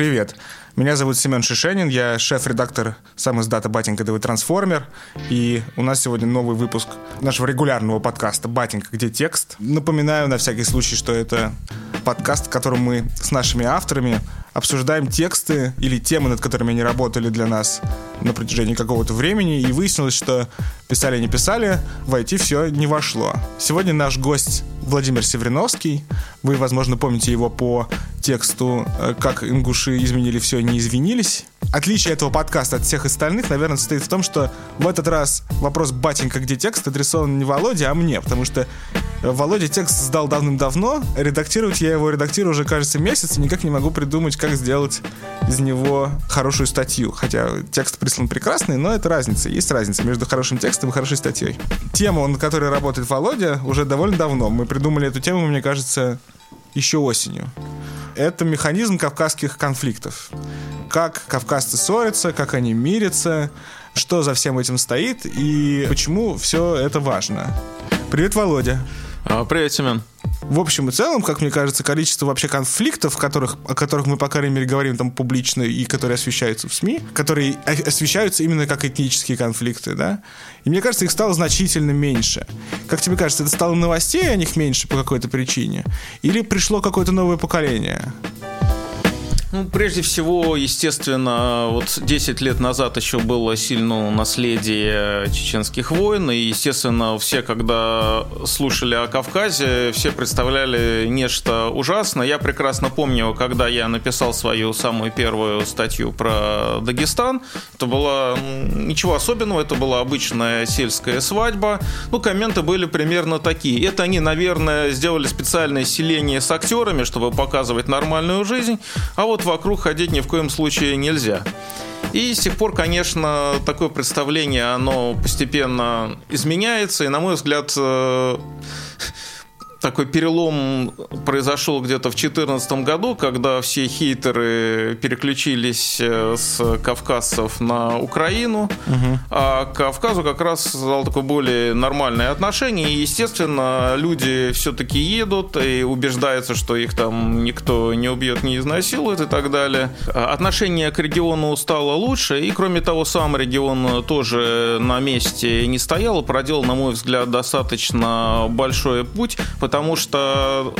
привет! Меня зовут Семен Шишенин, я шеф-редактор сам издата «Батенька ДВ Трансформер», и у нас сегодня новый выпуск нашего регулярного подкаста «Батенька, где текст?». Напоминаю на всякий случай, что это подкаст, в котором мы с нашими авторами обсуждаем тексты или темы, над которыми они работали для нас на протяжении какого-то времени, и выяснилось, что писали не писали, войти все не вошло. Сегодня наш гость Владимир Севриновский. Вы, возможно, помните его по тексту э, «Как ингуши изменили все и не извинились». Отличие этого подкаста от всех остальных, наверное, состоит в том, что в этот раз вопрос «Батенька, где текст?» адресован не Володе, а мне, потому что Володя текст сдал давным-давно, редактировать я его редактирую уже, кажется, месяц, и никак не могу придумать, как сделать из него хорошую статью. Хотя текст прислан прекрасный, но это разница. Есть разница между хорошим текстом и хорошей статьей. Тема, на которой работает Володя, уже довольно давно. Мы придумали эту тему, мне кажется, еще осенью. Это механизм кавказских конфликтов. Как кавказцы ссорятся, как они мирятся, что за всем этим стоит и почему все это важно. Привет, Володя. А, привет, Семен. В общем и целом, как мне кажется, количество вообще конфликтов, которых, о которых мы, по крайней мере, говорим там публично и которые освещаются в СМИ, которые освещаются именно как этнические конфликты, да, и мне кажется, их стало значительно меньше. Как тебе кажется, это стало новостей о них меньше по какой-то причине? Или пришло какое-то новое поколение? Ну, прежде всего, естественно, вот 10 лет назад еще было сильно наследие чеченских войн, и, естественно, все, когда слушали о Кавказе, все представляли нечто ужасное. Я прекрасно помню, когда я написал свою самую первую статью про Дагестан, это было ничего особенного, это была обычная сельская свадьба. Ну, комменты были примерно такие. Это они, наверное, сделали специальное селение с актерами, чтобы показывать нормальную жизнь, а вот вот вокруг ходить ни в коем случае нельзя. И с тех пор, конечно, такое представление, оно постепенно изменяется, и, на мой взгляд, э, такой перелом произошел где-то в 2014 году, когда все хейтеры переключились э, с кавказцев на Украину, угу. а к Кавказу как раз стало такое более нормальное отношение. И, естественно, люди все-таки едут и убеждаются, что их там никто не убьет, не изнасилует и так далее. А отношение к региону стало лучше, и, кроме того, сам регион тоже на месте не стоял, проделал, на мой взгляд, достаточно большой путь, потому что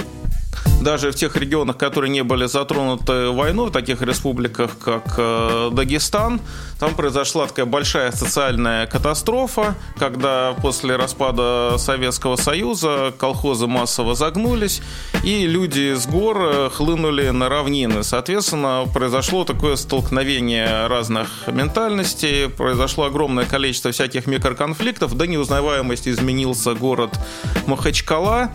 даже в тех регионах, которые не были затронуты войной, в таких республиках, как э, Дагестан, там произошла такая большая социальная катастрофа, когда после распада Советского Союза колхозы массово загнулись, и люди с гор э, хлынули на равнины. Соответственно, произошло такое столкновение разных ментальностей, произошло огромное количество всяких микроконфликтов, до неузнаваемости изменился город Махачкала,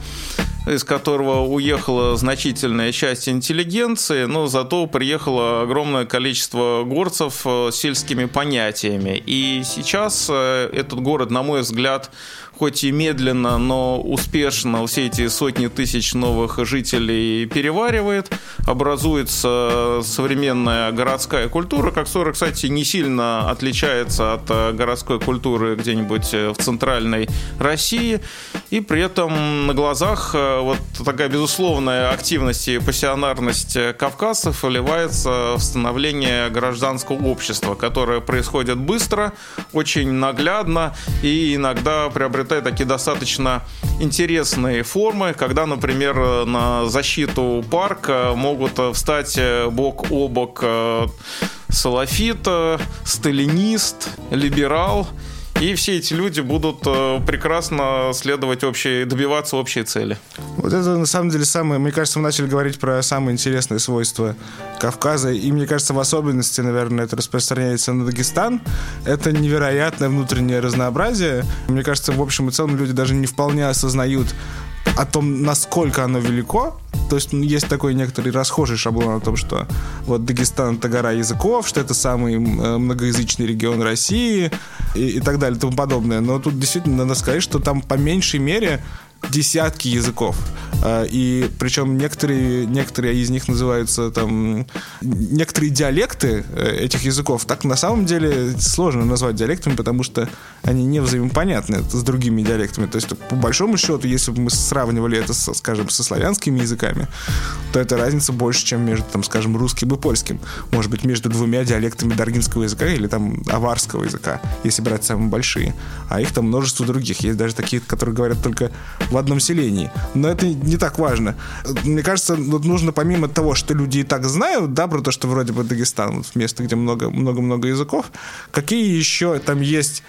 из которого уехала значительная часть интеллигенции, но зато приехало огромное количество горцев с сельскими понятиями. И сейчас э, этот город, на мой взгляд, хоть и медленно, но успешно все эти сотни тысяч новых жителей переваривает, образуется современная городская культура, которая, кстати, не сильно отличается от э, городской культуры где-нибудь э, в центральной России, и при этом на глазах э, вот такая безусловная активность и пассионарность кавказцев вливается в становление гражданского общества, которое происходит быстро, очень наглядно и иногда приобретает приобретает такие достаточно интересные формы, когда, например, на защиту парка могут встать бок о бок э, салафит, сталинист, либерал – и все эти люди будут э, прекрасно следовать общей, добиваться общей цели. Вот это на самом деле самое, мне кажется, мы начали говорить про самые интересные свойства Кавказа, и мне кажется, в особенности, наверное, это распространяется на Дагестан. Это невероятное внутреннее разнообразие. Мне кажется, в общем и целом люди даже не вполне осознают о том, насколько оно велико. То есть ну, есть такой некоторый расхожий шаблон о том, что вот Дагестан это гора языков, что это самый э, многоязычный регион России и, и так далее и тому подобное. Но тут действительно надо сказать, что там по меньшей мере десятки языков. А, и причем некоторые, некоторые из них называются там... Некоторые диалекты э, этих языков так на самом деле сложно назвать диалектами, потому что они не взаимопонятны с другими диалектами. То есть, по большому счету, если бы мы сравнивали это, со, скажем, со славянскими языками, то эта разница больше, чем между, там, скажем, русским и польским. Может быть, между двумя диалектами даргинского языка или там аварского языка, если брать самые большие. А их там множество других. Есть даже такие, которые говорят только в одном селении. Но это не так важно. Мне кажется, вот нужно помимо того, что люди и так знают, да, про то, что вроде бы Дагестан, вот место, где много-много языков, какие еще там есть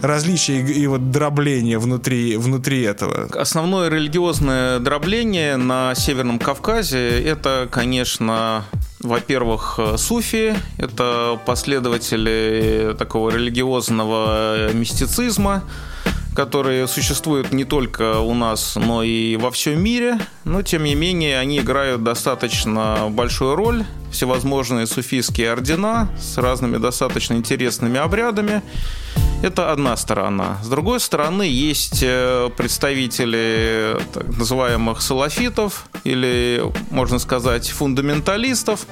различия и, и вот дробление внутри, внутри этого? Основное религиозное дробление на Северном Кавказе это, конечно, во-первых, суфи, это последователи такого религиозного мистицизма, которые существуют не только у нас, но и во всем мире. Но, тем не менее, они играют достаточно большую роль. Всевозможные суфийские ордена с разными достаточно интересными обрядами. Это одна сторона. С другой стороны, есть э, представители так называемых салафитов или, можно сказать, фундаменталистов,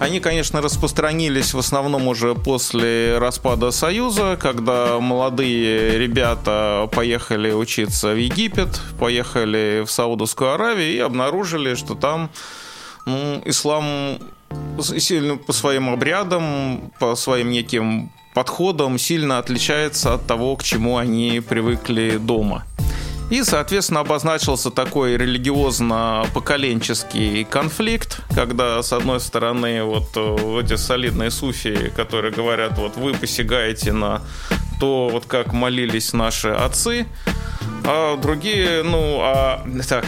они, конечно, распространились в основном уже после распада Союза, когда молодые ребята поехали учиться в Египет, поехали в Саудовскую Аравию и обнаружили, что там ну, ислам сильно по своим обрядам, по своим неким подходам сильно отличается от того, к чему они привыкли дома. И, соответственно, обозначился такой религиозно-поколенческий конфликт, когда, с одной стороны, вот э, эти солидные суфии, которые говорят, вот вы посягаете на то, вот как молились наши отцы, а другие, ну, а, так,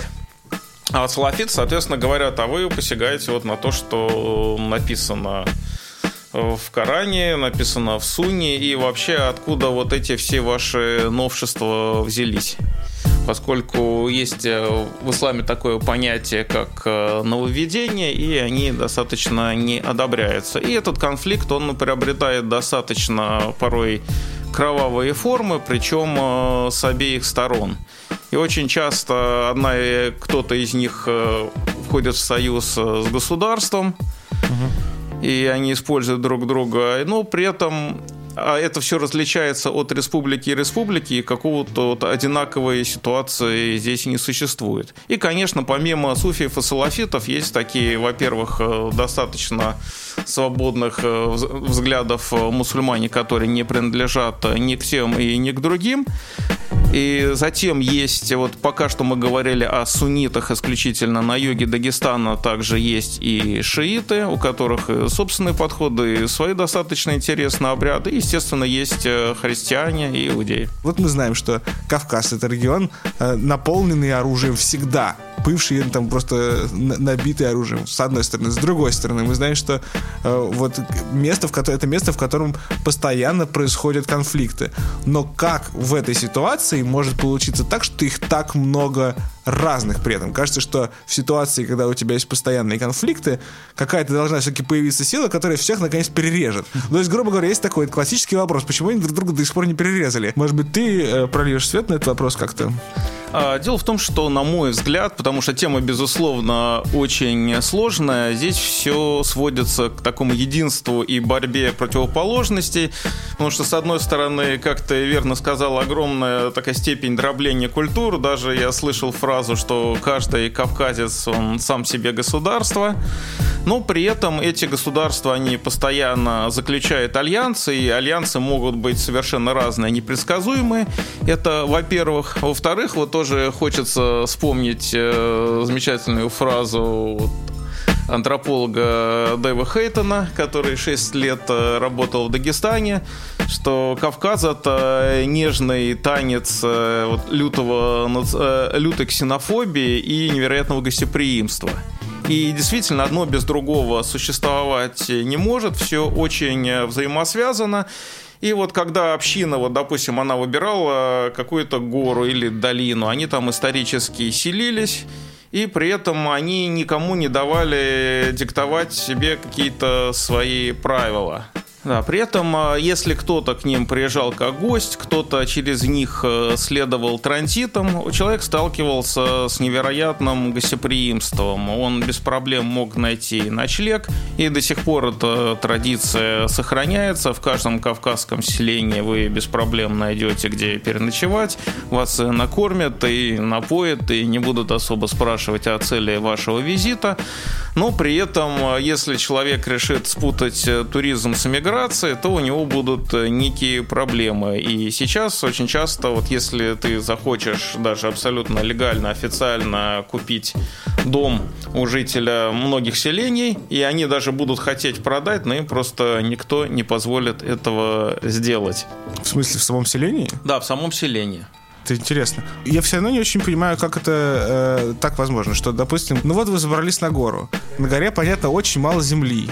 а салафиты, соответственно, говорят, а вы посягаете вот на то, что написано в Коране, написано в Суне, и вообще откуда вот эти все ваши новшества взялись поскольку есть э, в исламе такое понятие, как э, нововведение, и они достаточно не одобряются. И этот конфликт, он приобретает достаточно порой кровавые формы, причем э, с обеих сторон. И очень часто одна кто-то из них входит в союз с государством, угу. и они используют друг друга, но при этом а это все различается от республики и республики, и какого-то вот одинаковой ситуации здесь не существует. И, конечно, помимо суфиев и салафитов, есть такие, во-первых, э, достаточно свободных э, взглядов э, мусульмане, которые не принадлежат ни к тем и ни к другим. И затем есть, вот пока что мы говорили о суннитах исключительно на юге Дагестана, также есть и шииты, у которых собственные подходы, свои достаточно интересные обряды. И, естественно, есть э, христиане и иудеи. Вот мы знаем, что Кавказ — это регион, э, наполненный оружием всегда бывший там просто набитый оружием, с одной стороны. С другой стороны, мы знаем, что э, вот место, в котором, это место, в котором постоянно происходят конфликты. Но как в этой ситуации может получиться так, что их так много разных при этом. Кажется, что в ситуации, когда у тебя есть постоянные конфликты, какая-то должна все-таки появиться сила, которая всех наконец перережет. То есть, грубо говоря, есть такой классический вопрос, почему они друг друга до сих пор не перерезали? Может быть, ты э, прольешь свет на этот вопрос как-то? А, дело в том, что, на мой взгляд, потому что тема, безусловно, очень сложная, здесь все сводится к такому единству и борьбе противоположностей, потому что, с одной стороны, как ты верно сказал, огромная такая степень дробления культур, даже я слышал фразу, что каждый кавказец, он сам себе государство, но при этом эти государства, они постоянно заключают альянсы, и альянсы могут быть совершенно разные, непредсказуемые. Это, во-первых. Во-вторых, вот тоже хочется вспомнить э, замечательную фразу антрополога Дэва Хейтона, который 6 лет э, работал в Дагестане, что Кавказ — это нежный танец э, вот, лютого, лютой ксенофобии и невероятного гостеприимства. И действительно, одно без другого существовать не может, все очень взаимосвязано. И вот когда община, вот, допустим, она выбирала какую-то гору или долину, они там исторически селились, и при этом они никому не давали диктовать себе какие-то свои правила. Да, при этом, а, если кто-то к ним приезжал как гость, кто-то через них э, следовал транзитом, человек сталкивался с невероятным гостеприимством. Он без проблем мог найти ночлег, и до сих пор эта традиция сохраняется. В каждом кавказском селении вы без проблем найдете, где переночевать. Вас накормят и напоят, и не будут особо спрашивать о цели вашего визита. Но при этом, если человек решит спутать э, туризм с эмиграцией, миграции, то у него будут э, некие проблемы. И сейчас очень часто, вот если ты захочешь даже абсолютно легально, официально купить дом у жителя многих селений, и они даже будут хотеть продать, но им просто никто не позволит этого сделать. В смысле, в самом селении? Да, в самом селении. Это интересно. Я все равно не очень понимаю, как это э, так возможно, что, допустим, ну вот вы забрались на гору. На горе, понятно, очень мало земли.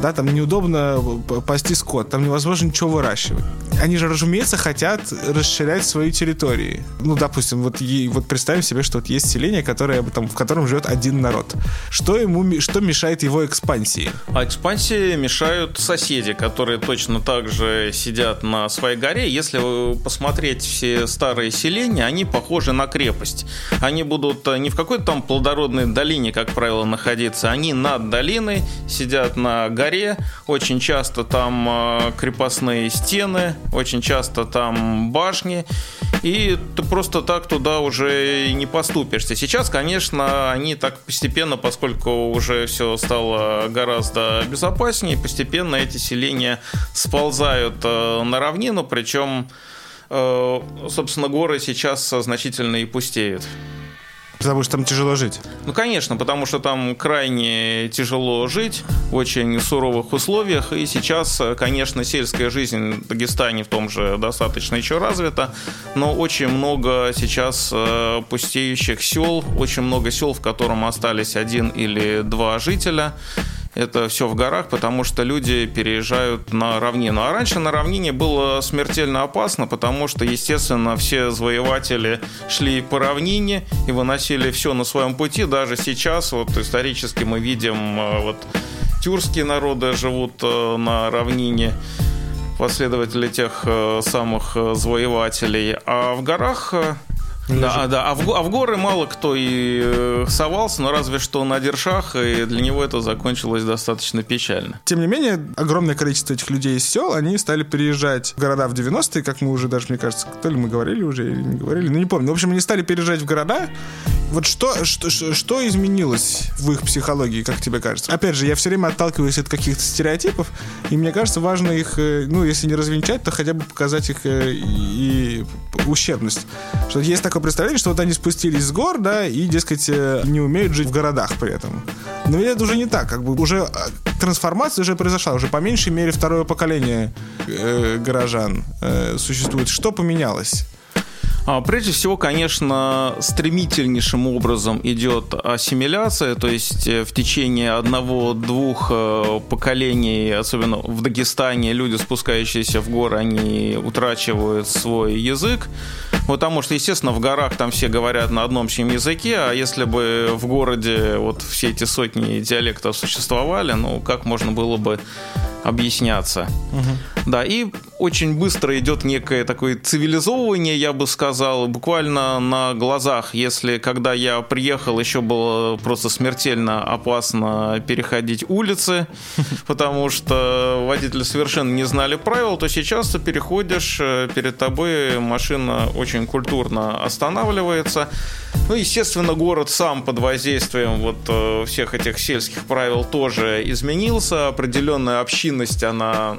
Да, там неудобно пасти скот, там невозможно ничего выращивать. Они же, разумеется, хотят расширять свои территории. Ну, допустим, вот, и, вот представим себе, что вот есть селение, которое, там, в котором живет один народ. Что ему, что мешает его экспансии? А экспансии мешают соседи, которые точно так же сидят на своей горе. Если посмотреть все старые селения, поселения, они похожи на крепость. Они будут э, не в какой-то там плодородной долине, как правило, находиться. Они над долиной, сидят на горе. Очень часто там э, крепостные стены, очень часто там башни. И ты просто так туда уже не поступишься. Сейчас, конечно, они так постепенно, поскольку уже все стало гораздо безопаснее, постепенно эти селения сползают э, на равнину, причем собственно, горы сейчас значительно и пустеют. Потому что там тяжело жить. Ну, конечно, потому что там крайне тяжело жить в очень суровых условиях. И сейчас, конечно, сельская жизнь в Дагестане в том же достаточно еще развита. Но очень много сейчас э, пустеющих сел, очень много сел, в котором остались один или два жителя это все в горах, потому что люди переезжают на равнину. А раньше на равнине было смертельно опасно, потому что, естественно, все завоеватели шли по равнине и выносили все на своем пути. Даже сейчас, вот исторически мы видим, э, вот тюркские народы живут э, на равнине последователи тех э, самых завоевателей. А в горах да, да. А в, а в горы мало кто и э, совался, но разве что на держах, и для него это закончилось достаточно печально. Тем не менее, огромное количество этих людей из сел, они стали переезжать в города в 90-е, как мы уже даже, мне кажется, то ли мы говорили уже или не говорили, ну не помню. В общем, они стали переезжать в города. Вот что, что, что изменилось в их психологии, как тебе кажется? Опять же, я все время отталкиваюсь от каких-то стереотипов, и мне кажется, важно их, э, ну, если не развенчать, то хотя бы показать их э, и ущербность. Что есть такое представление, что вот они спустились с гор, да, и, дескать, э, не умеют жить в городах при этом. Но ведь это уже не так, как бы уже трансформация уже произошла, уже по меньшей мере второе поколение э, горожан э, существует. Что поменялось? А, прежде всего, конечно, стремительнейшим образом идет ассимиляция, то есть э, в течение одного-двух э, поколений, особенно в Дагестане, люди, спускающиеся в горы, они утрачивают свой язык, потому что, естественно, в горах там все говорят на одном общем языке, а если бы в городе вот все эти сотни диалектов существовали, ну, как можно было бы объясняться. Угу. Да, и очень быстро идет некое такое цивилизовывание, я бы сказал, буквально на глазах. Если когда я приехал, еще было просто смертельно опасно переходить улицы, потому что водители совершенно не знали правил, то сейчас ты переходишь, э, перед тобой машина очень культурно останавливается. Ну, естественно, город сам под воздействием вот э, всех этих сельских правил тоже изменился. Определенная общинность, она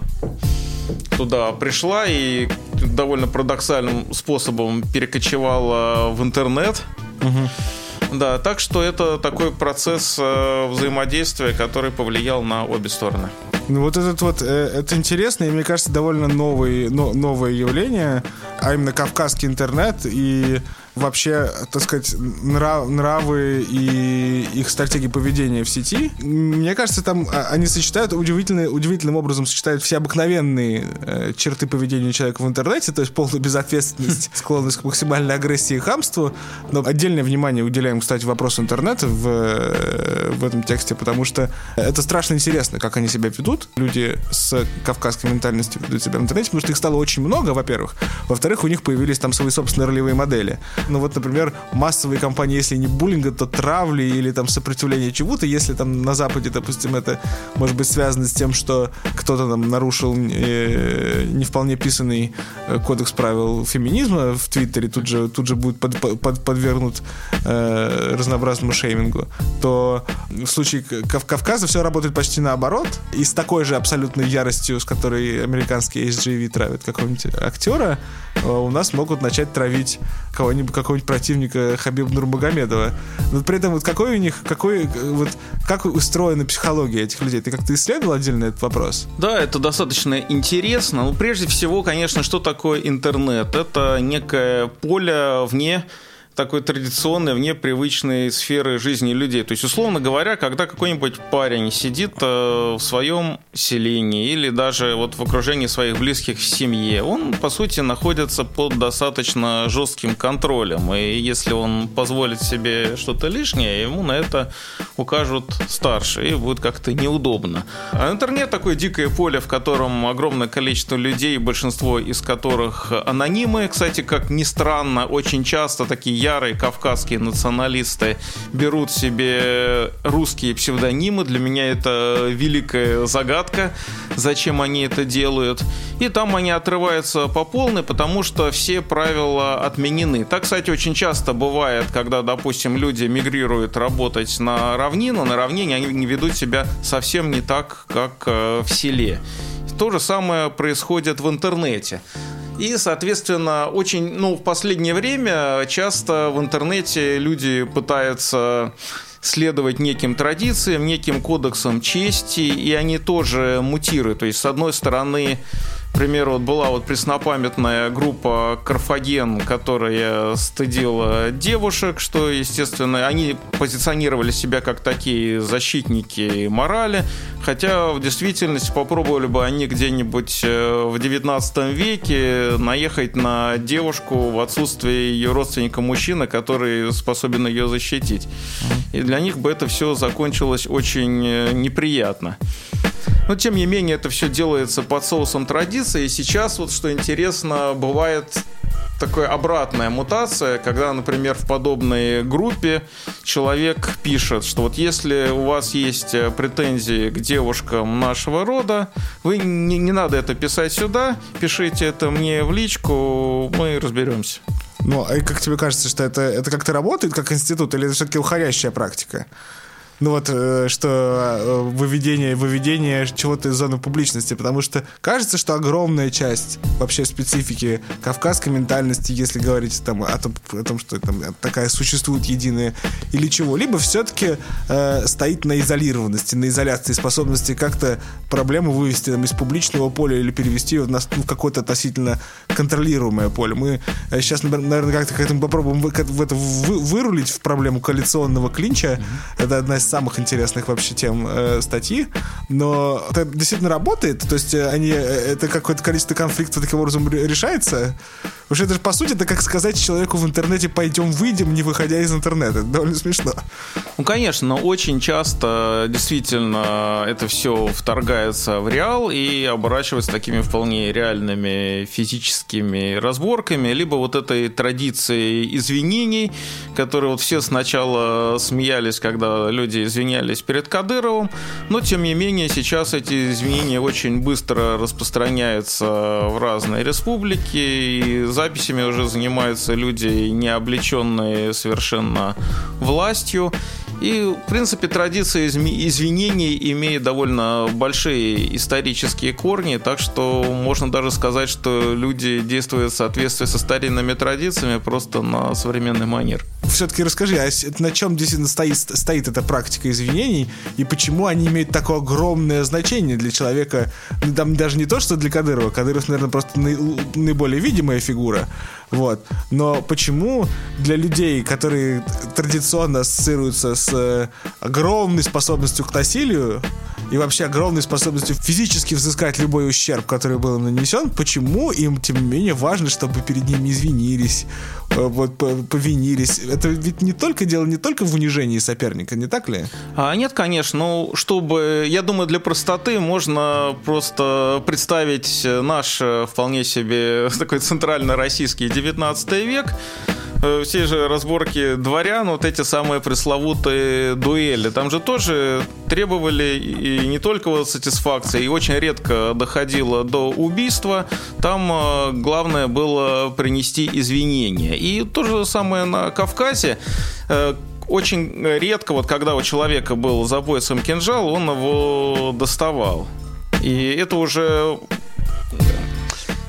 туда пришла и довольно парадоксальным способом перекочевала в интернет. Угу. Да, так что это такой процесс э, взаимодействия, который повлиял на обе стороны. Ну вот этот вот, э, это интересно и, мне кажется, довольно новый, но, новое явление, а именно кавказский интернет и вообще, так сказать, нрав, нравы и их стратегии поведения в сети. Мне кажется, там а, они сочетают удивительно, удивительным образом сочетают все обыкновенные э, черты поведения человека в интернете, то есть полную безответственность, склонность к максимальной агрессии и хамству. Но отдельное внимание уделяем, кстати, вопросу интернета в, э, в этом тексте, потому что это страшно интересно, как они себя ведут. Люди с кавказской ментальностью ведут себя в интернете, потому что их стало очень много, во-первых. Во-вторых, у них появились там свои собственные ролевые модели. Ну вот, например, массовые компании, если не буллинга, то травли или там сопротивление чему-то, если там на Западе, допустим, это может быть связано с тем, что кто-то там нарушил э, не вполне писанный э, кодекс правил феминизма в Твиттере, тут же, тут же будет под, под, подвергнут э, разнообразному шеймингу, то в случае Кав Кавказа все работает почти наоборот, и с такой же абсолютной яростью, с которой американский HGV травит какого-нибудь актера, у нас могут начать травить кого-нибудь, какого-нибудь противника Хабиба Нурмагомедова. Но при этом вот какой у них, какой, вот, как устроена психология этих людей? Ты как-то исследовал отдельно этот вопрос? Да, это достаточно интересно. Ну, прежде всего, конечно, что такое интернет? Это некое поле вне такой традиционной, вне привычной сферы жизни людей. То есть, условно говоря, когда какой-нибудь парень сидит э, в своем селении или даже вот в окружении своих близких в семье, он, по сути, находится под достаточно жестким контролем. И если он позволит себе что-то лишнее, ему на это укажут старше, и будет как-то неудобно. А интернет такое дикое поле, в котором огромное количество людей, большинство из которых анонимы. Кстати, как ни странно, очень часто такие ярые кавказские националисты берут себе русские псевдонимы. Для меня это великая загадка, зачем они это делают. И там они отрываются по полной, потому что все правила отменены. Так, кстати, очень часто бывает, когда, допустим, люди мигрируют работать на равнину, на равнине они ведут себя совсем не так, как э, в селе. То же самое происходит в интернете. И, соответственно, очень, ну, в последнее время часто в интернете люди пытаются следовать неким традициям, неким кодексам чести, и они тоже мутируют. То есть, с одной стороны, примеру, вот была вот преснопамятная группа Карфаген, которая стыдила девушек, что, естественно, они позиционировали себя как такие защитники морали, хотя в действительности попробовали бы они где-нибудь э, в 19 веке наехать на девушку в отсутствие ее родственника мужчины, который способен ее защитить. И для них бы это все закончилось очень э, неприятно. Но, тем не менее, это все делается под соусом традиции. И сейчас, вот что интересно, бывает такая обратная мутация, когда, например, в подобной группе человек пишет, что вот если у вас есть э, претензии к девушкам нашего рода, вы не, не надо это писать сюда, пишите это мне в личку, мы разберемся. Ну, а как тебе кажется, что это, это как-то работает как институт, или это все-таки уходящая практика? Ну вот, э, что э, выведение, выведение чего-то из зоны публичности, потому что кажется, что огромная часть вообще специфики кавказской ментальности, если говорить там о том, о том что там такая существует единая или чего-либо, все-таки э, стоит на изолированности, на изоляции, способности как-то проблему вывести там, из публичного поля или перевести ее на, ну, в какое-то относительно контролируемое поле. Мы сейчас, наверное, как-то к этому попробуем в, в это вы, вырулить в проблему коалиционного клинча. Mm-hmm. Это одна из из самых интересных вообще тем э, статьи, но это действительно работает, то есть э, они, э, это какое-то количество конфликтов таким образом решается. Уж это же, по сути, это как сказать человеку в интернете «пойдем выйдем», не выходя из интернета. Это довольно смешно. Ну, конечно, но очень часто действительно это все вторгается в реал и оборачивается такими вполне реальными физическими разборками, либо вот этой традицией извинений, которые вот все сначала смеялись, когда люди люди извинялись перед Кадыровым, но тем не менее сейчас эти извинения очень быстро распространяются в разные республики, и записями уже занимаются люди, не облеченные совершенно властью. И, в принципе, традиция извинений имеет довольно большие исторические корни, так что можно даже сказать, что люди действуют в соответствии со старинными традициями просто на современный манер. все-таки расскажи, а на чем действительно стоит, стоит эта практика извинений и почему они имеют такое огромное значение для человека, там даже не то, что для Кадырова, Кадыров, наверное, просто наиболее видимая фигура, вот, но почему для людей, которые традиционно ассоциируются с э, огромной способностью к насилию, и вообще огромной способностью физически взыскать любой ущерб, который был им нанесен, почему им, тем не менее, важно, чтобы перед ними извинились, вот, повинились. Это ведь не только дело не только в унижении соперника, не так ли? А, нет, конечно. Ну, чтобы, я думаю, для простоты можно просто представить наш э, вполне себе такой центрально российский 19 век, Э, все же разборки дворян, вот эти самые пресловутые дуэли, там же тоже требовали и не только вот сатисфакции, и очень редко доходило до убийства. Там э, главное было принести извинения. И то же самое на Кавказе э, очень редко, вот когда у человека был за поясом кинжал, он его доставал. И это уже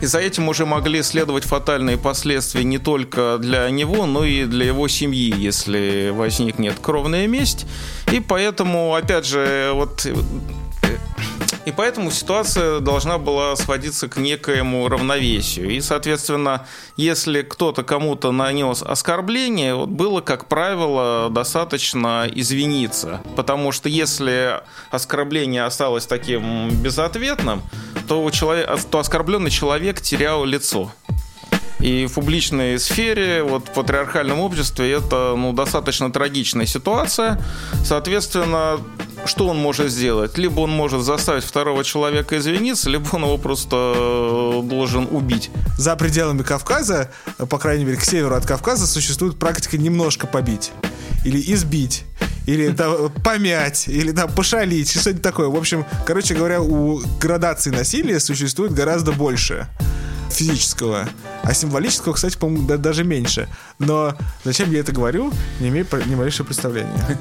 и за этим уже могли следовать фатальные последствия не только для него, но и для его семьи, если возникнет кровная месть. И поэтому, опять же, вот и поэтому ситуация должна была сводиться к некоему равновесию. И, соответственно, если кто-то кому-то нанес оскорбление, вот было, как правило, достаточно извиниться. Потому что если оскорбление осталось таким безответным, то, у человека, то оскорбленный человек терял лицо. И в публичной сфере, вот в патриархальном обществе, это ну, достаточно трагичная ситуация. Соответственно, что он может сделать? Либо он может заставить второго человека извиниться, либо он его просто э, должен убить. За пределами Кавказа, по крайней мере, к северу от Кавказа, существует практика немножко побить или избить или там, помять, или там пошалить, что-нибудь такое. В общем, короче говоря, у градации насилия существует гораздо больше физического, а символического, кстати, по-моему, даже меньше. Но зачем я это говорю, не имею ни малейшего представления.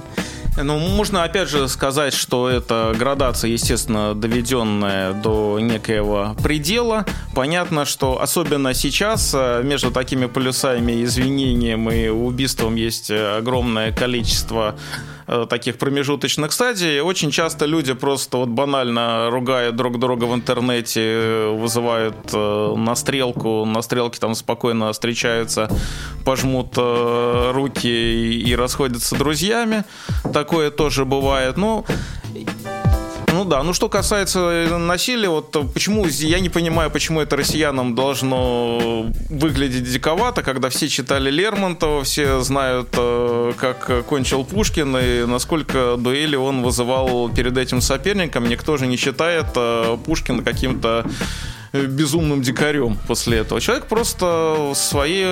Ну, можно опять же сказать, что это градация, естественно, доведенная до некоего предела. Понятно, что особенно сейчас э, между такими полюсами извинением и убийством есть огромное количество Э, таких промежуточных стадий. Очень часто люди просто вот банально ругают друг друга в интернете, э, вызывают э, на стрелку, на стрелке там спокойно встречаются, пожмут руки и расходятся друзьями. Такое тоже бывает. Ну, ну да, ну что касается э, насилия, вот почему, я не понимаю, почему это россиянам должно выглядеть диковато, когда все читали Лермонтова, все знают, э, как кончил Пушкин и насколько дуэли он вызывал перед этим соперником. Никто же не считает э, Пушкина каким-то безумным дикарем после этого. Человек просто свои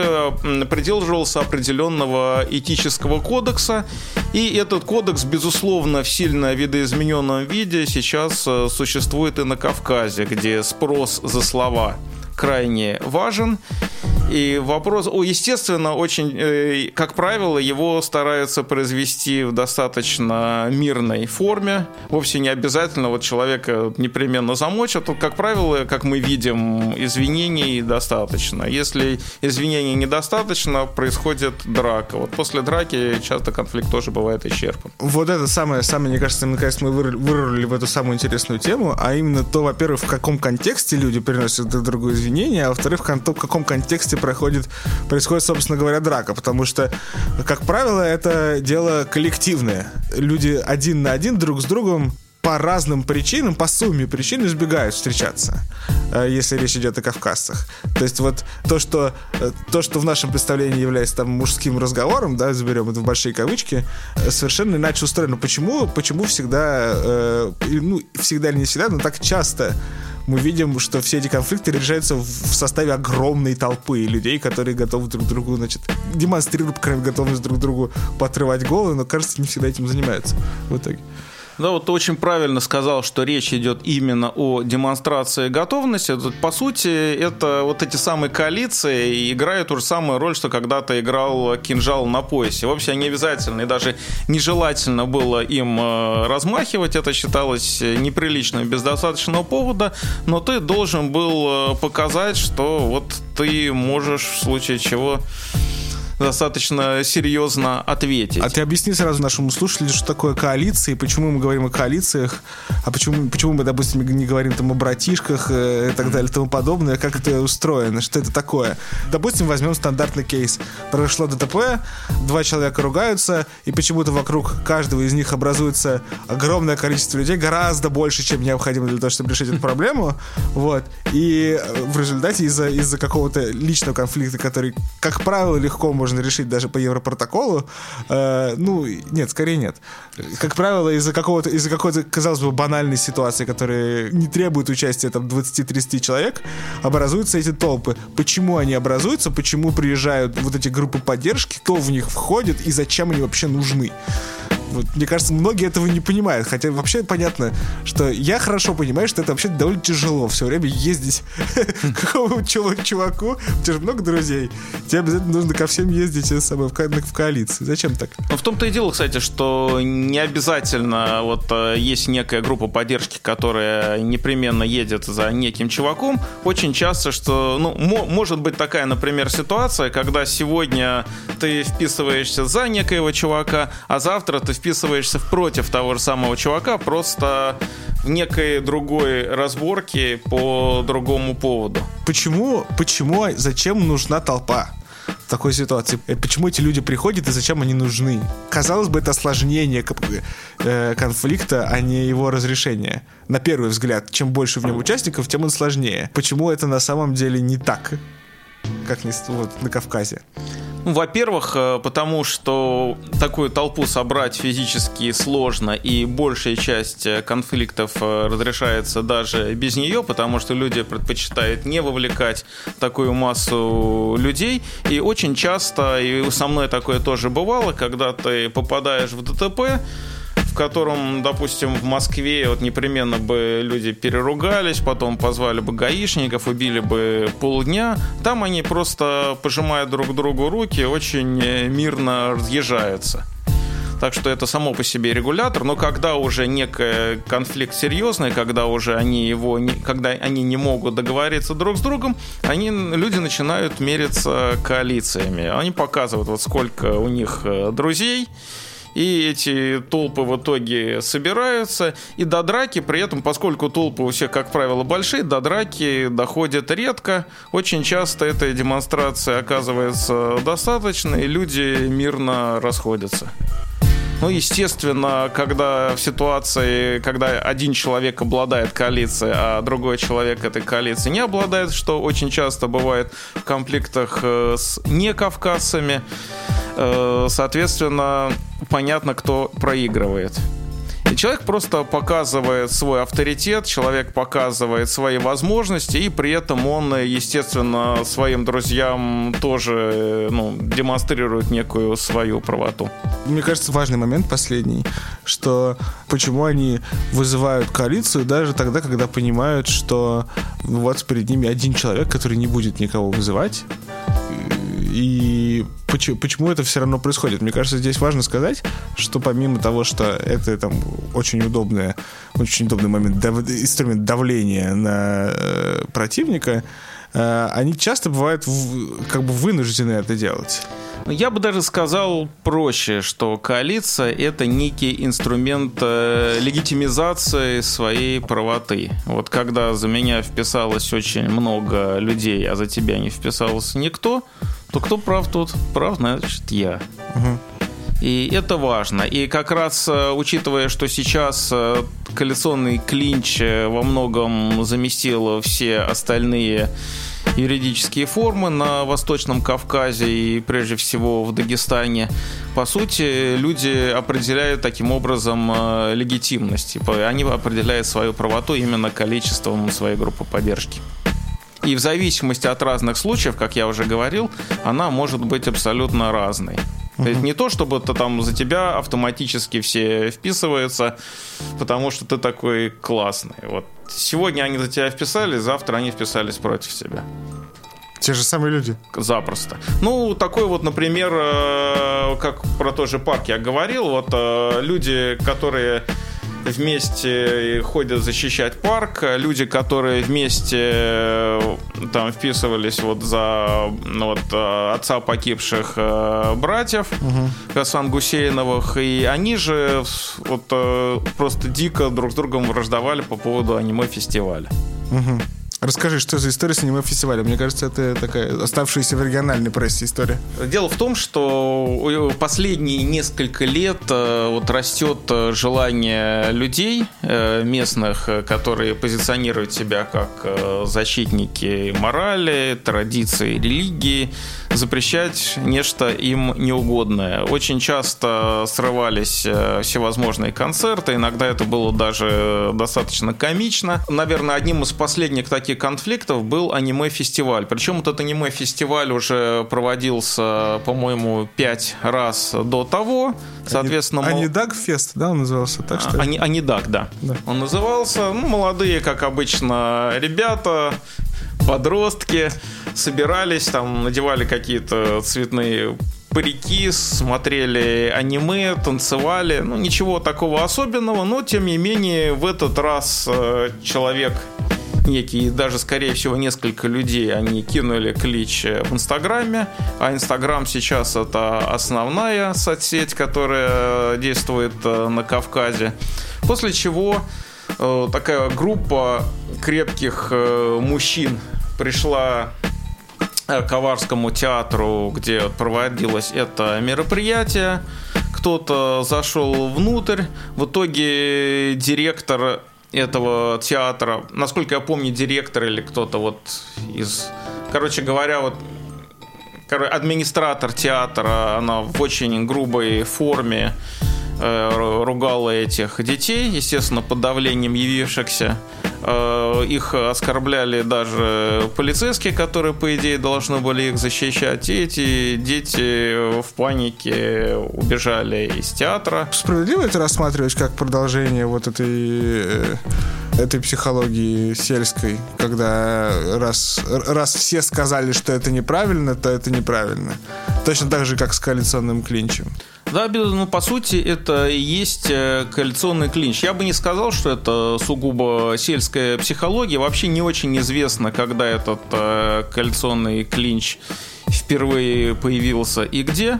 придерживался определенного этического кодекса, и этот кодекс, безусловно, в сильно видоизмененном виде сейчас э, существует и на Кавказе, где спрос за слова крайне важен. И вопрос, о, естественно, очень, э, как правило, его стараются произвести в достаточно мирной форме. Вовсе не обязательно вот человека непременно замочат. Тут, как правило, как мы видим, извинений достаточно. Если извинений недостаточно, происходит драка. Вот после драки часто конфликт тоже бывает исчерпан. Вот это самое, самое, мне кажется, наконец мы вырвали в эту самую интересную тему, а именно то, во-первых, в каком контексте люди приносят друг другу извинения, а во-вторых, в каком контексте проходит, происходит, собственно говоря, драка, потому что, как правило, это дело коллективное. Люди один на один друг с другом по разным причинам, по сумме причин избегают встречаться, э, если речь идет о кавказцах. То есть вот то, что, э, то, что в нашем представлении является там мужским разговором, да, заберем это в большие кавычки, э, совершенно иначе устроено. Почему, почему всегда, ну, всегда или не всегда, но так часто мы видим, что все эти конфликты решаются в составе огромной толпы людей, которые готовы друг другу, значит, демонстрируют, по готовность друг другу поотрывать головы, но, кажется, не всегда этим занимаются в итоге. Да, вот ты очень правильно сказал, что речь идет именно о демонстрации готовности. По сути, это вот эти самые коалиции играют ту же самую роль, что когда-то играл кинжал на поясе. Вовсе не обязательно и даже нежелательно было им э, размахивать. Это считалось неприличным без достаточного повода. Но ты должен был э, показать, что вот ты можешь в случае чего достаточно серьезно ответить. А ты объясни сразу нашему слушателю, что такое коалиция, и почему мы говорим о коалициях, а почему, почему мы, допустим, не говорим там о братишках э, и так далее и тому подобное, как это устроено, что это такое. Допустим, возьмем стандартный кейс. Произошло ДТП, два человека ругаются, и почему-то вокруг каждого из них образуется огромное количество людей, гораздо больше, чем необходимо для того, чтобы решить эту проблему. Вот. И в результате из-за из какого-то личного конфликта, который, как правило, легко можно решить даже по Европротоколу, э, ну, нет, скорее нет. Как правило, из-за какого-то, из-за какой-то, казалось бы, банальной ситуации, которая не требует участия там 20-30 человек, образуются эти толпы. Почему они образуются, почему приезжают вот эти группы поддержки, кто в них входит и зачем они вообще нужны? Вот, мне кажется, многие этого не понимают. Хотя вообще понятно, что я хорошо понимаю, что это вообще довольно тяжело все время ездить к какому чуваку. У тебя же много друзей. Тебе обязательно нужно ко всем ездить с собой в, ко в коалиции. Зачем так? Ну, в том-то и дело, кстати, что не обязательно вот э, есть некая группа поддержки, которая непременно едет за неким чуваком. Очень часто, что, ну, может быть такая, например, ситуация, когда сегодня ты вписываешься за некоего чувака, а завтра ты вписываешься в против того же самого чувака, просто в некой другой разборке по другому поводу. Почему, почему, зачем нужна толпа? в такой ситуации. Э, почему эти люди приходят и зачем они нужны? Казалось бы, это осложнение э, конфликта, а не его разрешение. На первый взгляд, чем больше в нем участников, тем он сложнее. Почему это на самом деле не так, как не вот, на Кавказе? Ну, во-первых, э, потому что такую толпу собрать физически сложно, и большая часть э, конфликтов э, разрешается даже без нее, потому что люди предпочитают не вовлекать такую массу людей. И очень часто, и со мной такое тоже бывало, когда ты попадаешь в ДТП, в котором, допустим, в Москве вот непременно бы люди переругались, потом позвали бы гаишников, убили бы полдня. Там они просто пожимают друг другу руки, очень э, мирно разъезжаются. Так что это само по себе регулятор, но когда уже некий конфликт серьезный, когда уже они его, не, когда они не могут договориться друг с другом, они, люди начинают мериться коалициями. Они показывают, вот сколько у них э, друзей, и эти толпы в итоге собираются, и до драки, при этом, поскольку толпы у всех, как правило, большие, до драки доходят редко, очень часто эта демонстрация оказывается достаточной, и люди мирно расходятся. Ну, естественно, когда в ситуации, когда один человек обладает коалицией, а другой человек этой коалиции не обладает, что очень часто бывает в конфликтах э, с некавказцами, э, соответственно, понятно, кто проигрывает. Человек просто показывает свой авторитет, человек показывает свои возможности, и при этом он, естественно, своим друзьям тоже ну, демонстрирует некую свою правоту. Мне кажется, важный момент последний, что почему они вызывают коалицию даже тогда, когда понимают, что вот перед ними один человек, который не будет никого вызывать, и почему, почему это все равно происходит? Мне кажется, здесь важно сказать, что помимо того, что это там очень удобный, очень удобный момент, дав, инструмент давления на э, противника, э, они часто бывают в, как бы вынуждены это делать. Я бы даже сказал проще, что коалиция — это некий инструмент э, легитимизации своей правоты. Вот когда за меня вписалось очень много людей, а за тебя не вписался никто, то кто прав тут? Прав, значит, я. Угу. И это важно. И как раз э, учитывая, что сейчас э, коалиционный клинч во многом заместил все остальные юридические формы на Восточном Кавказе и прежде всего в Дагестане. По сути, люди определяют таким образом э, легитимность. Они определяют свою правоту именно количеством своей группы поддержки. И в зависимости от разных случаев, как я уже говорил, она может быть абсолютно разной. То есть не то, чтобы это там за тебя автоматически все вписываются, потому что ты такой классный. Вот сегодня они за тебя вписались, завтра они вписались против себя. Те же самые люди. Запросто. Ну, такой вот, например, э, как про тот же парк я говорил, вот э, люди, которые вместе ходят защищать парк, люди, которые вместе э, там вписывались вот за ну, вот, э, отца погибших э, братьев угу. Гусейновых, и они же вот просто дико друг с другом враждовали по поводу аниме-фестиваля. Угу. Расскажи, что за история с аниме-фестивалем? Мне кажется, это такая оставшаяся в региональной прессе история. Дело в том, что последние несколько лет э, вот растет э, желание людей э, местных, которые позиционируют себя как защитники морали, традиций, религии, запрещать нечто им неугодное. Очень часто срывались всевозможные концерты, иногда это было даже достаточно комично. Наверное, одним из последних таких точки конфликтов был аниме-фестиваль. Причем этот аниме-фестиваль уже проводился, по-моему, пять раз до того. Соответственно, Ани... мол... Фест, да, он назывался? Так что... Ани... Анидаг, да. да. Он назывался. Ну, молодые, как обычно, ребята, подростки собирались, там надевали какие-то цветные парики, смотрели аниме, танцевали. Ну, ничего такого особенного, но, тем не менее, в этот раз э, человек некий, даже, скорее всего, несколько людей, они кинули клич в Инстаграме, а Инстаграм сейчас это основная соцсеть, которая действует э, на Кавказе. После чего э, такая группа крепких э, мужчин пришла к Коварскому театру, где проводилось это мероприятие. Кто-то зашел внутрь. В итоге директор этого театра, насколько я помню, директор или кто-то вот из... Короче говоря, вот администратор театра, она в очень грубой форме э, ругала этих детей, естественно, под давлением явившихся. Э, их оскорбляли даже полицейские, которые, по идее, должны были их защищать. И эти дети в панике убежали из театра. Справедливо это рассматривать как продолжение вот этой э, этой психологии сельской, когда раз, раз все сказали, что это неправильно, то это неправильно. Точно так же, как с коалиционным клинчем. Да, ну, по сути, это и есть э, коалиционный клинч. Я бы не сказал, что это сугубо сельская психология. Вообще не очень известно, когда этот э, коалиционный клинч впервые появился и где.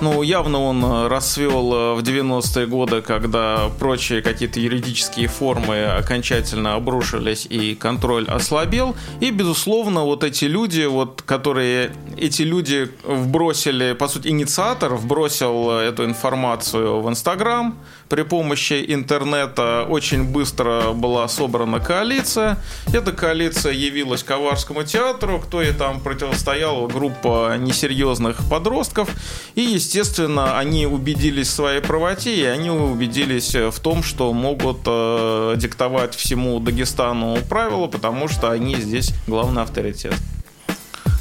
Ну, явно он э, расцвел э, в 90-е годы, когда прочие какие-то юридические формы окончательно обрушились и контроль ослабел. И, безусловно, вот эти люди, вот, которые эти люди вбросили, по сути, инициатор вбросил эту информацию в Инстаграм, при помощи интернета очень быстро была собрана коалиция. Эта коалиция явилась Коварскому театру, кто ей там противостоял, группа несерьезных подростков. И, естественно, они убедились в своей правоте, и они убедились в том, что могут э, диктовать всему Дагестану правила, потому что они здесь главный авторитет.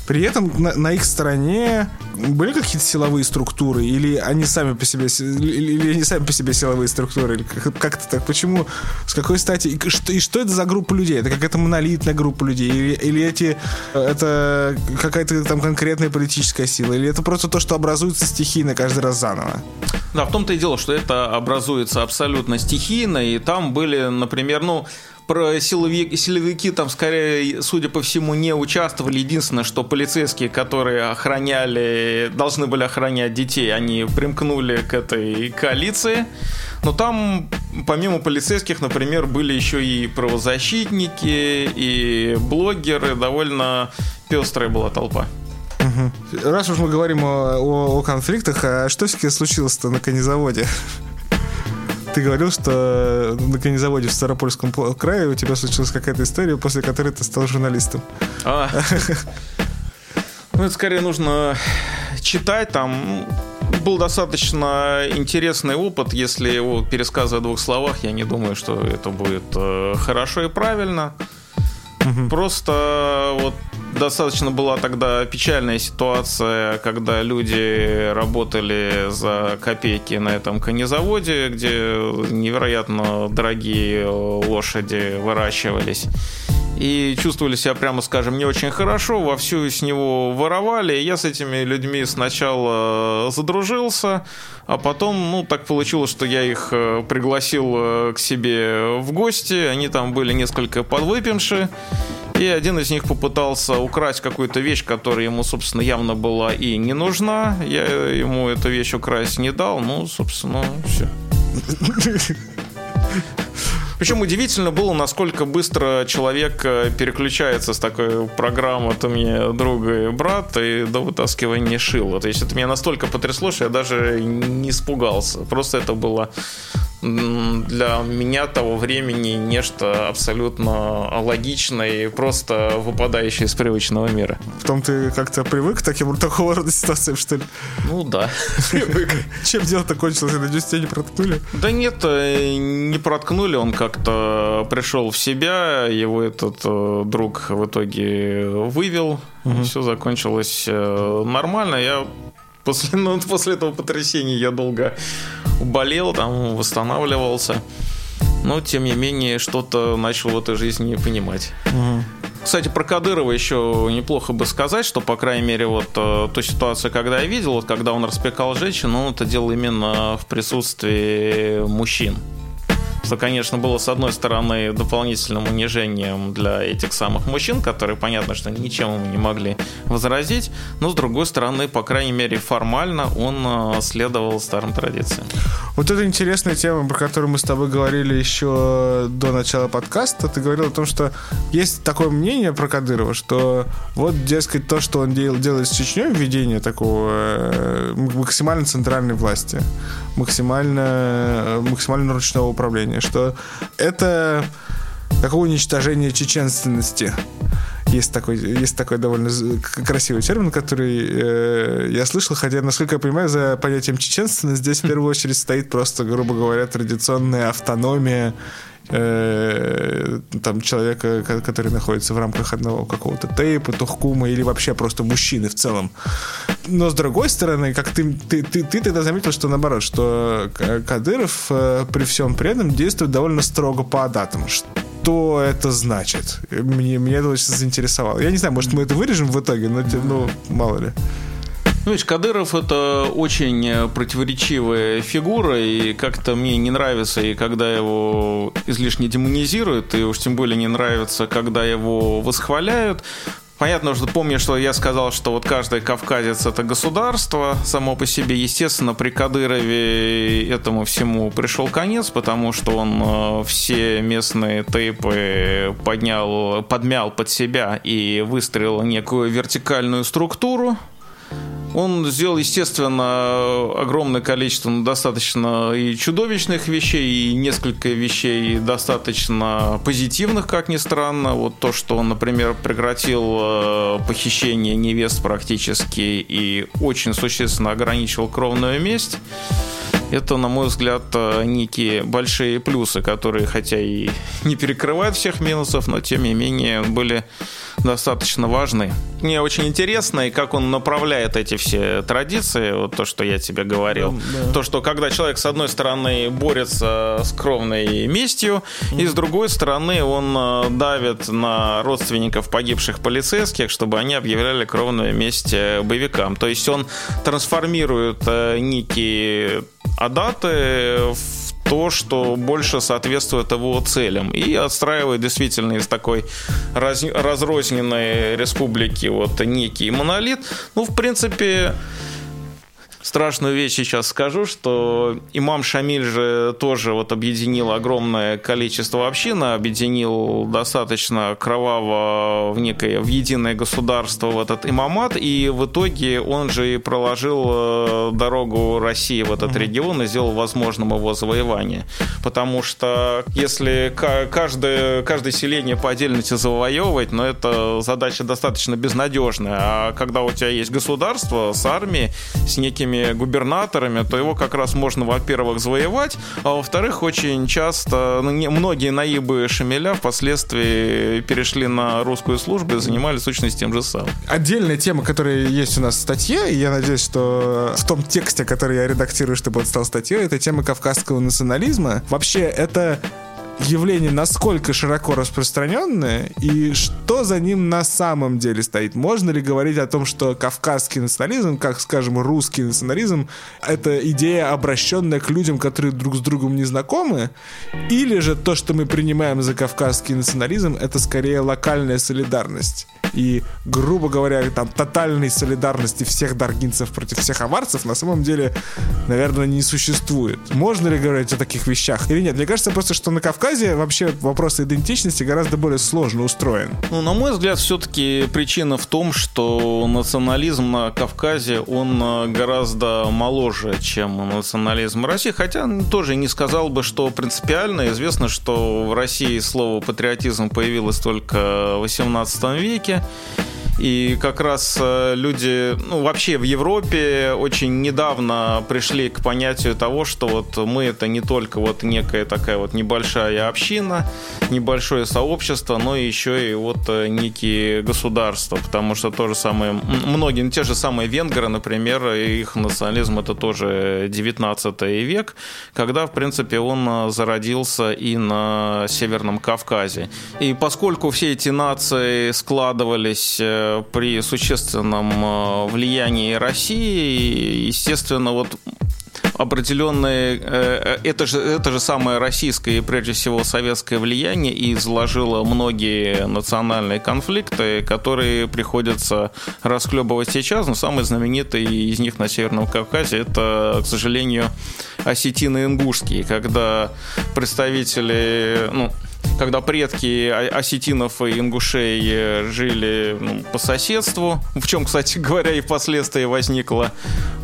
При этом на, на их стороне были какие-то силовые структуры, или они сами по себе, или, или они сами по себе силовые структуры, или как-то так, почему, с какой стати, и что, и что это за группа людей? Это какая-то монолитная группа людей, или, или эти, это какая-то там конкретная политическая сила, или это просто то, что образуется стихийно каждый раз заново? Да, в том-то и дело, что это образуется абсолютно стихийно, и там были, например, ну, про силовики, силовики там скорее, судя по всему, не участвовали. Единственное, что полицейские, которые охраняли, должны были охранять детей, они примкнули к этой коалиции. Но там, помимо полицейских, например, были еще и правозащитники, и блогеры. Довольно пестрая была толпа. Раз уж мы говорим о, о, о конфликтах, а что все-таки случилось-то на конезаводе? Ты говорил, что на конезаводе в Старопольском крае у тебя случилась какая-то история, после которой ты стал журналистом. А. Ну, это скорее нужно читать там. Был достаточно интересный опыт, если его пересказывать в двух словах, я не думаю, что это будет э, хорошо и правильно. Угу. Просто вот достаточно была тогда печальная ситуация, когда люди работали за копейки на этом конезаводе, где невероятно дорогие лошади выращивались. и чувствовали себя, прямо скажем, не очень хорошо, вовсю с него воровали. Я с этими людьми сначала задружился, а потом, ну, так получилось, что я их э, пригласил э, к себе в гости, они там были несколько подвыпившие, и один из них попытался украсть какую-то вещь, которая ему, собственно, явно была и не нужна. Я ему эту вещь украсть не дал, ну, собственно, все. Причем удивительно было, насколько быстро человек э, переключается с такой программы «ты мне друг и брат» и до вытаскивания шила. То есть это меня настолько потрясло, что я даже не испугался. Просто это было для меня того времени нечто абсолютно логичное и просто выпадающее из привычного мира. Потом ты как-то привык к таким, такого рода ситуациям, что ли? Ну да, привык. Чем дело-то кончилось? Надеюсь, тебя не проткнули? Да нет, э, не проткнули. Он как-то пришел в себя, его этот э, друг в итоге вывел. Угу. Все закончилось э, нормально. Я После, ну, после этого потрясения я долго болел, там восстанавливался. Но, тем не менее, что-то начал в этой жизни понимать. Угу. Кстати, про Кадырова еще неплохо бы сказать, что, по крайней мере, вот э, ту ситуацию, когда я видел, вот когда он распекал женщину, он это делал именно в присутствии мужчин что, конечно, было, с одной стороны, дополнительным унижением для этих самых мужчин, которые, понятно, что ничем ему не могли возразить, но, с другой стороны, по крайней мере, формально он э, следовал старым традициям. Вот это интересная тема, про которую мы с тобой говорили еще до начала подкаста. Ты говорил о том, что есть такое мнение про Кадырова, что вот, дескать, то, что он делает с Чечней, введение такого э, максимально центральной власти, максимально, э, максимально ручного управления, что это такое уничтожение чеченственности. Есть такой, есть такой довольно красивый термин, который э, я слышал, хотя, насколько я понимаю, за понятием чеченственность здесь в первую очередь стоит просто, грубо говоря, традиционная автономия э, там человека, который находится в рамках одного какого-то тейпа, тухкума или вообще просто мужчины в целом. Но с другой стороны, как ты, ты, ты, ты тогда заметил, что наоборот, что Кадыров э, при всем при этом действует довольно строго по адатам. Что это значит? Мне, меня это очень заинтересовало. Я не знаю, может мы это вырежем в итоге, но ну, мало ли. Ну, видишь, Кадыров это очень э, противоречивая фигура, и как-то мне не нравится, и когда его излишне демонизируют, и уж тем более не нравится, когда его восхваляют. Понятно, что помню, что я сказал, что вот каждый кавказец это государство само по себе. Естественно, при Кадырове этому всему пришел конец, потому что он э, все местные тейпы поднял, подмял под себя и выстроил некую вертикальную структуру, он сделал, естественно, огромное количество ну, достаточно и чудовищных вещей, и несколько вещей достаточно позитивных, как ни странно. Вот то, что он, например, прекратил э, похищение невест практически и очень существенно ограничил кровную месть. Это, на мой взгляд, э, некие большие плюсы, которые, хотя и не перекрывают всех минусов, но тем не менее были достаточно важны. Мне очень интересно, и как он направляет эти все традиции, вот то, что я тебе говорил. Да, да. То, что когда человек, с одной стороны, борется с кровной местью, mm. и с другой стороны, он э, давит на родственников погибших полицейских, чтобы они объявляли кровную месть э, боевикам. То есть он трансформирует некие адаты в то, что больше соответствует его целям. И отстраивает действительно из такой раз, разрозненной республики вот некий монолит. Ну, в принципе, страшную вещь сейчас скажу, что имам Шамиль же тоже вот объединил огромное количество общин, объединил достаточно кроваво в некое, в единое государство в этот имамат, и в итоге он же и проложил э, дорогу России в этот регион и сделал возможным его завоевание. Потому что если каждое, каждое селение по отдельности завоевывать, но это задача достаточно безнадежная. А когда у тебя есть государство с армией, с некими этими губернаторами, то его как раз можно, во-первых, завоевать, а во-вторых, очень часто ну, не, многие наибы Шамиля впоследствии перешли на русскую службу и занимались, в сущности, тем же самым. Отдельная тема, которая есть у нас в статье, и я надеюсь, что в том тексте, который я редактирую, чтобы он стал статьей, это тема кавказского национализма. Вообще, это явление насколько широко распространенное и что за ним на самом деле стоит? Можно ли говорить о том, что кавказский национализм, как, скажем, русский национализм, это идея, обращенная к людям, которые друг с другом не знакомы? Или же то, что мы принимаем за кавказский национализм, это скорее локальная солидарность? И, грубо говоря, там тотальной солидарности всех даргинцев против всех аварцев на самом деле, наверное, не существует. Можно ли говорить о таких вещах или нет? Мне кажется просто, что на Кавказе вообще вопрос идентичности гораздо более сложно устроен. Ну, на мой взгляд, все-таки причина в том, что национализм на Кавказе, он э, гораздо моложе, чем национализм в России, хотя тоже не сказал бы, что принципиально. Известно, что в России слово патриотизм появилось только в XVIII веке, и как раз э, люди, ну, вообще в Европе очень недавно пришли к понятию того, что вот мы это не только вот некая такая вот небольшая община, небольшое сообщество, но еще и вот э, некие государства, потому что то же самое, многие, ну, те же самые венгры, например, их национализм это тоже 19 век, когда, в принципе, он э, зародился и на Северном Кавказе. И поскольку все эти нации складывались при существенном э, влиянии России, естественно, вот определенные... Э, это же, это же самое российское и, прежде всего, советское влияние и изложило многие национальные конфликты, которые приходится расхлебывать сейчас. Но самый знаменитый из них на Северном Кавказе – это, к сожалению, осетины-ингушские, когда представители... Ну, когда предки осетинов и ингушей э, жили ну, по соседству, в чем, кстати говоря, и впоследствии возникла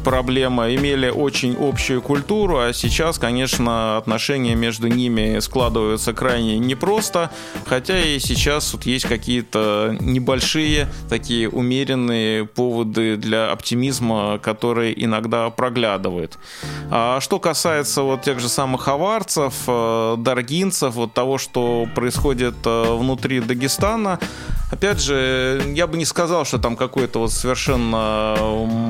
проблема, имели очень общую культуру, а сейчас, конечно, отношения между ними складываются крайне непросто, хотя и сейчас вот есть какие-то небольшие такие умеренные поводы для оптимизма, которые иногда проглядывают. А что касается вот тех же самых аварцев, э, даргинцев, вот того, что происходит э, внутри Дагестана. Опять же, я бы не сказал, что там какой-то вот совершенно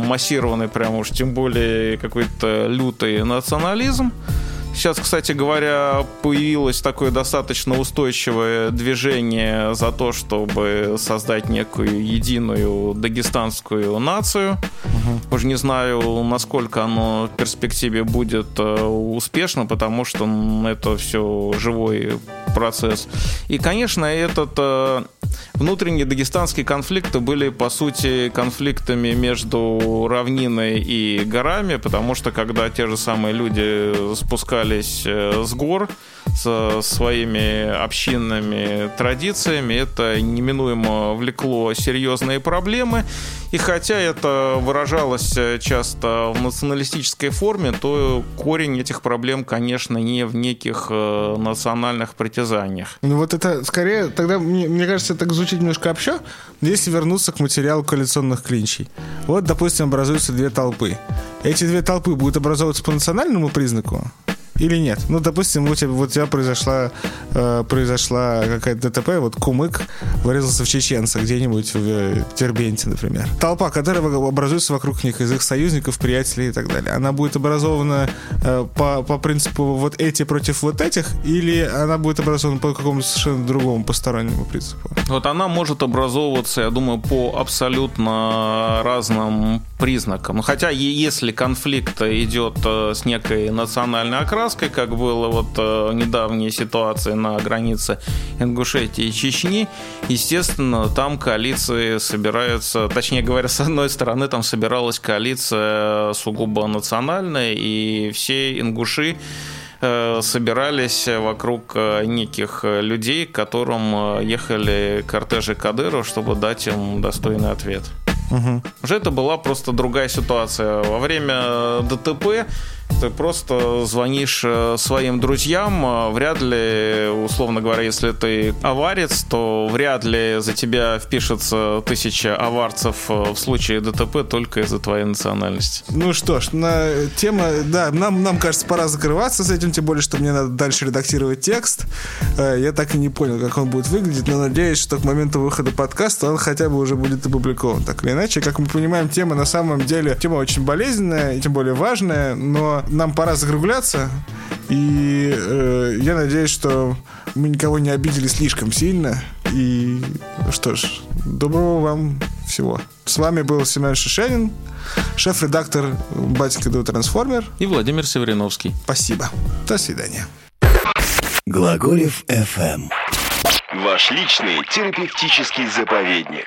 массированный, прям уж тем более какой-то лютый национализм. Сейчас, кстати говоря, появилось такое достаточно устойчивое движение за то, чтобы создать некую единую дагестанскую нацию. Угу. Уже не знаю, насколько оно в перспективе будет э, успешно, потому что это все живой процесс. И, конечно, этот э, внутренние дагестанские конфликты были, по сути, конфликтами между равниной и горами, потому что когда те же самые люди спускались э, с гор, со своими общинными традициями, это неминуемо влекло серьезные проблемы. И хотя это выражалось часто в националистической форме, то корень этих проблем, конечно, не в неких э, национальных притязаниях. Ну вот это скорее, тогда, мне, мне кажется, так звучит немножко общо, если вернуться к материалу коалиционных клинчей. Вот, допустим, образуются две толпы. Эти две толпы будут образовываться по национальному признаку, или нет? Ну, допустим, у тебя, вот у тебя произошла, э, произошла какая-то ДТП, вот кумык вырезался в чеченца где-нибудь в, э, в например. Толпа, которая образуется вокруг них из их союзников, приятелей и так далее. Она будет образована э, по, по принципу вот эти против вот этих, или она будет образована по какому-то совершенно другому постороннему принципу? Вот она может образовываться, я думаю, по абсолютно разным признакам. Хотя если конфликт идет э, с некой национальной окраской, окраской, как было вот э, недавние ситуации на границе Ингушетии и Чечни. Естественно, там коалиции собираются, точнее говоря, с одной стороны, там собиралась коалиция сугубо национальная, и все ингуши э, собирались вокруг э, неких людей, к которым ехали кортежи Кадырова, чтобы дать им достойный ответ. Угу. Уже это была просто другая ситуация. Во время ДТП ты просто звонишь э, своим друзьям, э, вряд ли, условно говоря, если ты аварец, то вряд ли за тебя впишется тысяча аварцев э, в случае ДТП только из-за твоей национальности. Ну что ж, на тема, да, нам, нам кажется, пора закрываться с этим, тем более, что мне надо дальше редактировать текст. Я так и не понял, как он будет выглядеть, но надеюсь, что к моменту выхода подкаста он хотя бы уже будет опубликован. Так или иначе, как мы понимаем, тема на самом деле, тема очень болезненная, и тем более важная, но нам пора закругляться. И э, я надеюсь, что мы никого не обидели слишком сильно. И что ж, доброго вам всего. С вами был Семен Шишенин, шеф-редактор «Батенька до Трансформер». И Владимир Севериновский. Спасибо. До свидания. Глаголев FM. Ваш личный терапевтический заповедник.